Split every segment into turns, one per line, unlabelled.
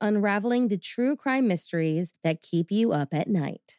unraveling the true crime mysteries that keep you up at night.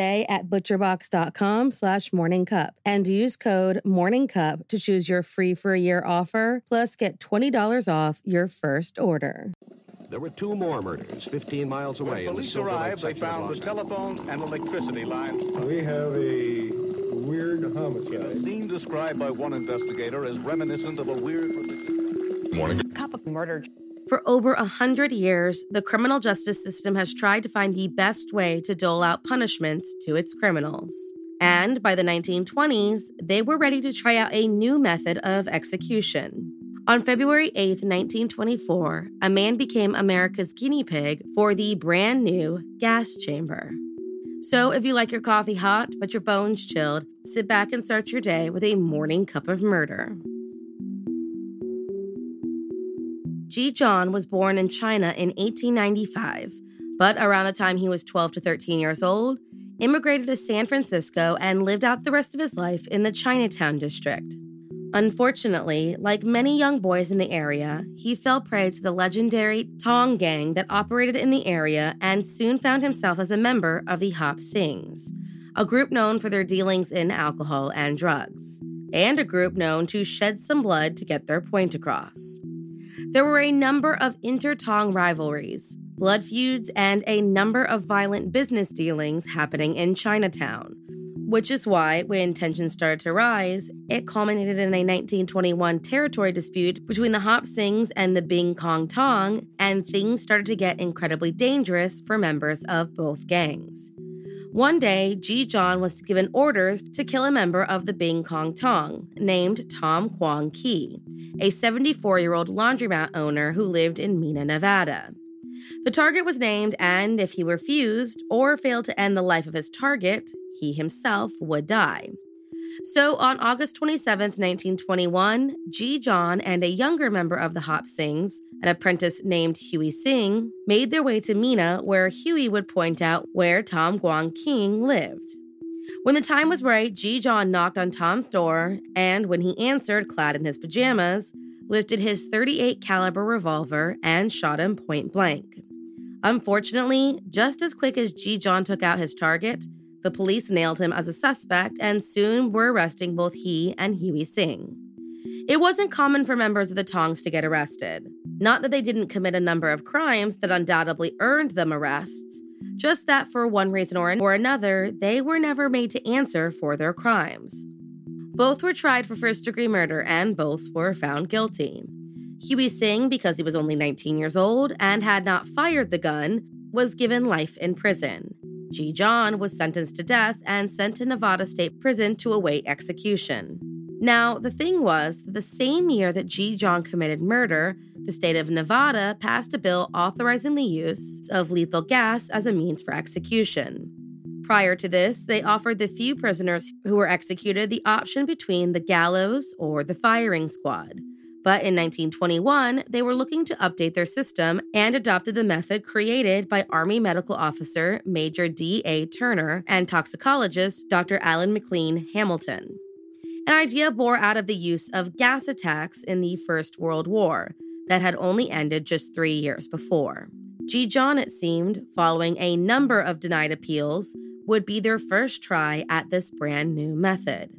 at butcherbox.com slash morningcup and use code morningcup to choose your free for a year offer plus get $20 off your first order.
There were two more murders 15 miles away.
When
in the
police arrived, they found the telephones and electricity lines.
We have a weird
A
homicide.
scene described by one investigator as reminiscent of a weird religion.
cup of murder.
For over a hundred years, the criminal justice system has tried to find the best way to dole out punishments to its criminals. And by the 1920s, they were ready to try out a new method of execution. On February 8, 1924, a man became America's guinea pig for the brand new gas chamber. So, if you like your coffee hot but your bones chilled, sit back and start your day with a morning cup of murder. Gee Jon was born in China in 1895, but around the time he was 12 to 13 years old, immigrated to San Francisco and lived out the rest of his life in the Chinatown district. Unfortunately, like many young boys in the area, he fell prey to the legendary Tong gang that operated in the area and soon found himself as a member of the Hop Sings, a group known for their dealings in alcohol and drugs, and a group known to shed some blood to get their point across. There were a number of inter-Tong rivalries, blood feuds, and a number of violent business dealings happening in Chinatown, which is why, when tensions started to rise, it culminated in a 1921 territory dispute between the Hop Sings and the Bing Kong Tong, and things started to get incredibly dangerous for members of both gangs. One day, Gee Jon was given orders to kill a member of the Bing Kong Tong named Tom Quong Kee, a 74 year old laundromat owner who lived in Mina, Nevada. The target was named, and if he refused or failed to end the life of his target, he himself would die. So on August 27, 1921, Gee Jon and a younger member of the Hop Sings, an apprentice named Huey Singh, made their way to Mina, where Huey would point out where Tom Guang King lived. When the time was right, Gee Jon knocked on Tom's door, and when he answered, clad in his pajamas, lifted his 38 caliber revolver and shot him point blank. Unfortunately, just as quick as Gee Jon took out his target, the police nailed him as a suspect and soon were arresting both he and Huey Singh. It wasn't common for members of the Tongs to get arrested. Not that they didn't commit a number of crimes that undoubtedly earned them arrests, just that for one reason or another, they were never made to answer for their crimes. Both were tried for first degree murder and both were found guilty. Huey Singh, because he was only 19 years old and had not fired the gun, was given life in prison. Gee Jon was sentenced to death and sent to Nevada State Prison to await execution. Now, the thing was that the same year that Gee Jon committed murder, the state of Nevada passed a bill authorizing the use of lethal gas as a means for execution. Prior to this, they offered the few prisoners who were executed the option between the gallows or the firing squad. But in 1921, they were looking to update their system and adopted the method created by Army Medical Officer Major D.A. Turner and toxicologist Dr. Allan McLane Hamilton. An idea bore out of the use of gas attacks in the First World War that had only ended just three years before. Gee Jon, it seemed, following a number of denied appeals, would be their first try at this brand new method.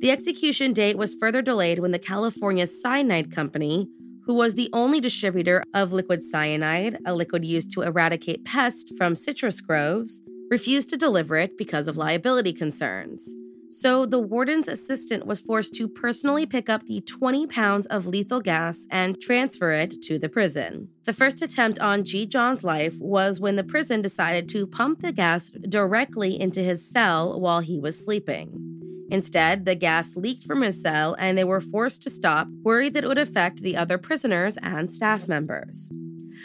The execution date was further delayed when the California Cyanide Company, who was the only distributor of liquid cyanide, a liquid used to eradicate pests from citrus groves, refused to deliver it because of liability concerns. So the warden's assistant was forced to personally pick up the 20 pounds of lethal gas and transfer it to the prison. The first attempt on Gee Jon's life was when the prison decided to pump the gas directly into his cell while he was sleeping. Instead, the gas leaked from his cell and they were forced to stop, worried that it would affect the other prisoners and staff members.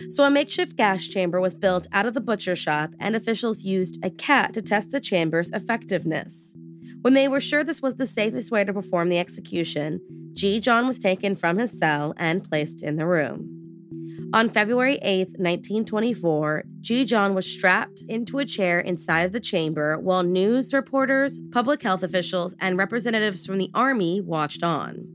So, a makeshift gas chamber was built out of the butcher shop, and officials used a cat to test the chamber's effectiveness. When they were sure this was the safest way to perform the execution, Gee Jon was taken from his cell and placed in the room. On February 8, 1924, Gee Jon was strapped into a chair inside of the chamber while news reporters, public health officials, and representatives from the Army watched on.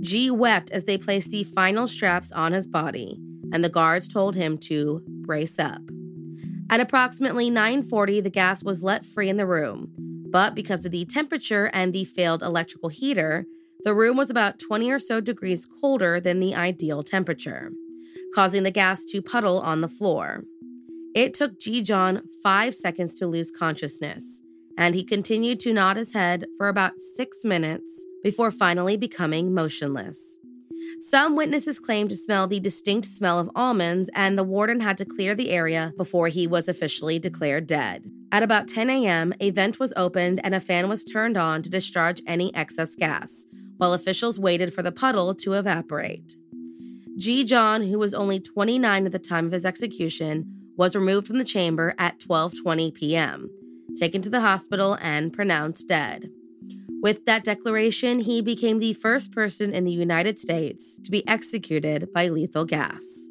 Gee wept as they placed the final straps on his body, and the guards told him to brace up. At approximately 9:40, the gas was let free in the room, but because of the temperature and the failed electrical heater, the room was about 20 or so degrees colder than the ideal temperature causing the gas to puddle on the floor. It took Gee Jon five seconds to lose consciousness, and he continued to nod his head for about six minutes before finally becoming motionless. Some witnesses claimed to smell the distinct smell of almonds, and the warden had to clear the area before he was officially declared dead. At about 10 a.m., a vent was opened and a fan was turned on to discharge any excess gas, while officials waited for the puddle to evaporate. Gee Jon, who was only 29 at the time of his execution, was removed from the chamber at 12:20 p.m., taken to the hospital and pronounced dead. With that declaration, he became the first person in the United States to be executed by lethal gas.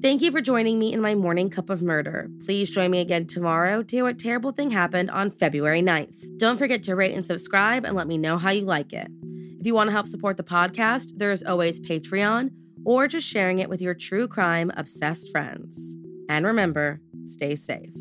Thank you for joining me in my morning cup of murder. Please join me again tomorrow to hear what terrible thing happened on February 9th. Don't forget to rate and subscribe and let me know how you like it. If you want to help support the podcast, there is always Patreon or just sharing it with your true crime obsessed friends. And remember, stay safe.